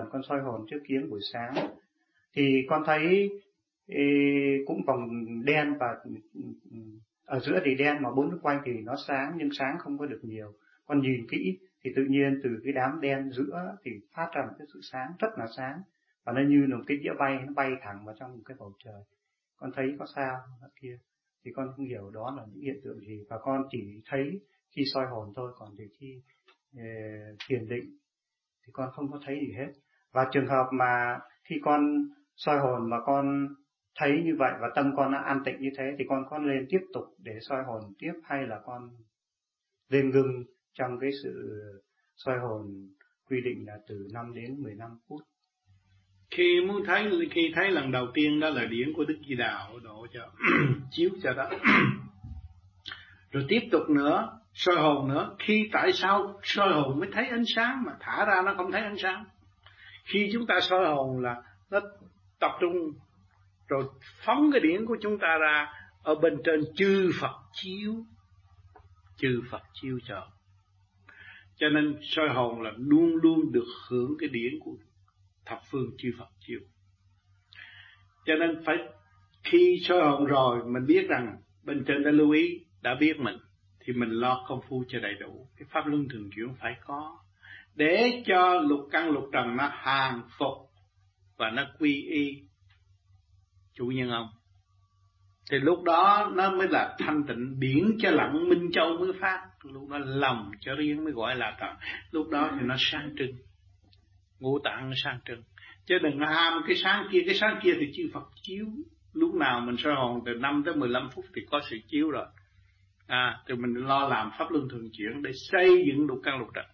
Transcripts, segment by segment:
lần con soi hồn trước kiến buổi sáng. Thì con thấy ý, cũng vòng đen và ừ, ở giữa thì đen mà bốn quanh thì nó sáng nhưng sáng không có được nhiều. Con nhìn kỹ thì tự nhiên từ cái đám đen giữa thì phát ra một cái sự sáng rất là sáng. Và nó như là một cái đĩa bay nó bay thẳng vào trong một cái bầu trời. Con thấy có sao ở kia. Thì con không hiểu đó là những hiện tượng gì. Và con chỉ thấy khi soi hồn thôi còn thì khi thiền định thì con không có thấy gì hết và trường hợp mà khi con soi hồn mà con thấy như vậy và tâm con đã an tịnh như thế thì con có lên tiếp tục để soi hồn tiếp hay là con nên ngưng trong cái sự soi hồn quy định là từ 5 đến 15 phút? Khi muốn thấy, khi thấy lần đầu tiên đó là điển của đức di đạo độ cho chiếu cho đó. Rồi tiếp tục nữa, soi hồn nữa. Khi tại sao soi hồn mới thấy ánh sáng mà thả ra nó không thấy ánh sáng? Khi chúng ta soi hồn là nó tập trung, rồi phóng cái điển của chúng ta ra, ở bên trên chư Phật chiếu, chư Phật chiếu cho. Cho nên soi hồn là luôn luôn được hưởng cái điển của thập phương chư Phật chiếu. Cho nên phải, khi soi hồn rồi, mình biết rằng bên trên đã lưu ý, đã biết mình, thì mình lo công phu cho đầy đủ. Cái pháp luân thường chuyển phải có để cho lục căn lục trần nó hàng phục và nó quy y, chủ nhân ông. Thì lúc đó nó mới là thanh tịnh, biển cho lặng, minh châu mới phát. Lúc đó lòng cho riêng mới gọi là trần lúc đó thì nó sáng trưng. Ngũ tạng nó sáng trưng. Chứ đừng ham cái sáng kia, cái sáng kia thì chư Phật chiếu. Lúc nào mình soi hồn từ 5 tới 15 phút thì có sự chiếu rồi. À thì mình lo làm pháp luân thường chuyển để xây dựng lục căn lục trần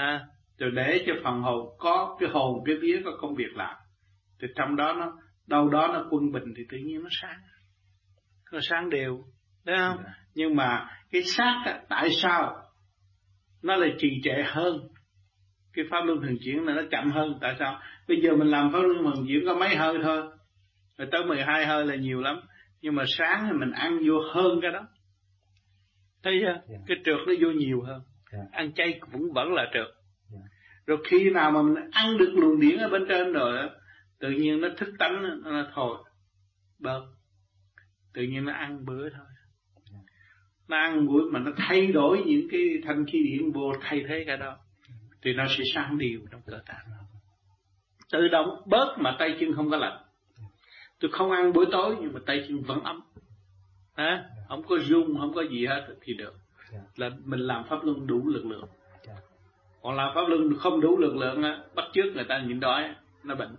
à rồi để cho phần hồn có cái hồn cái vía có công việc làm thì trong đó nó đâu đó nó quân bình thì tự nhiên nó sáng nó sáng đều thấy không yeah. Dạ. nhưng mà cái xác á, tại sao nó lại trì trệ hơn cái pháp luân thường chuyển là nó chậm hơn tại sao bây giờ mình làm pháp luân thường chuyển có mấy hơi thôi rồi tới 12 hơi là nhiều lắm nhưng mà sáng thì mình ăn vô hơn cái đó thấy chưa yeah. Dạ. cái trượt nó vô nhiều hơn yeah. Dạ. ăn chay cũng vẫn là trượt yeah. rồi khi nào mà mình ăn được luồng điển ở bên trên rồi tự nhiên nó thức tánh nó thôi bớt tự nhiên nó ăn bữa thôi. Nó ăn bữa mà nó thay đổi những cái thanh khí điển vô thay thế cả đó thì nó sẽ sáng điều trong cơ tạng tự động bớt mà tay chân không có lạnh. Tôi không ăn buổi tối nhưng mà tay chân vẫn ấm. Hả? Không có rung không có gì hết thì được là mình làm pháp luân đủ lực lượng. Còn làm pháp luân không đủ lực lượng á bắt trước người ta nhịn đói nó bệnh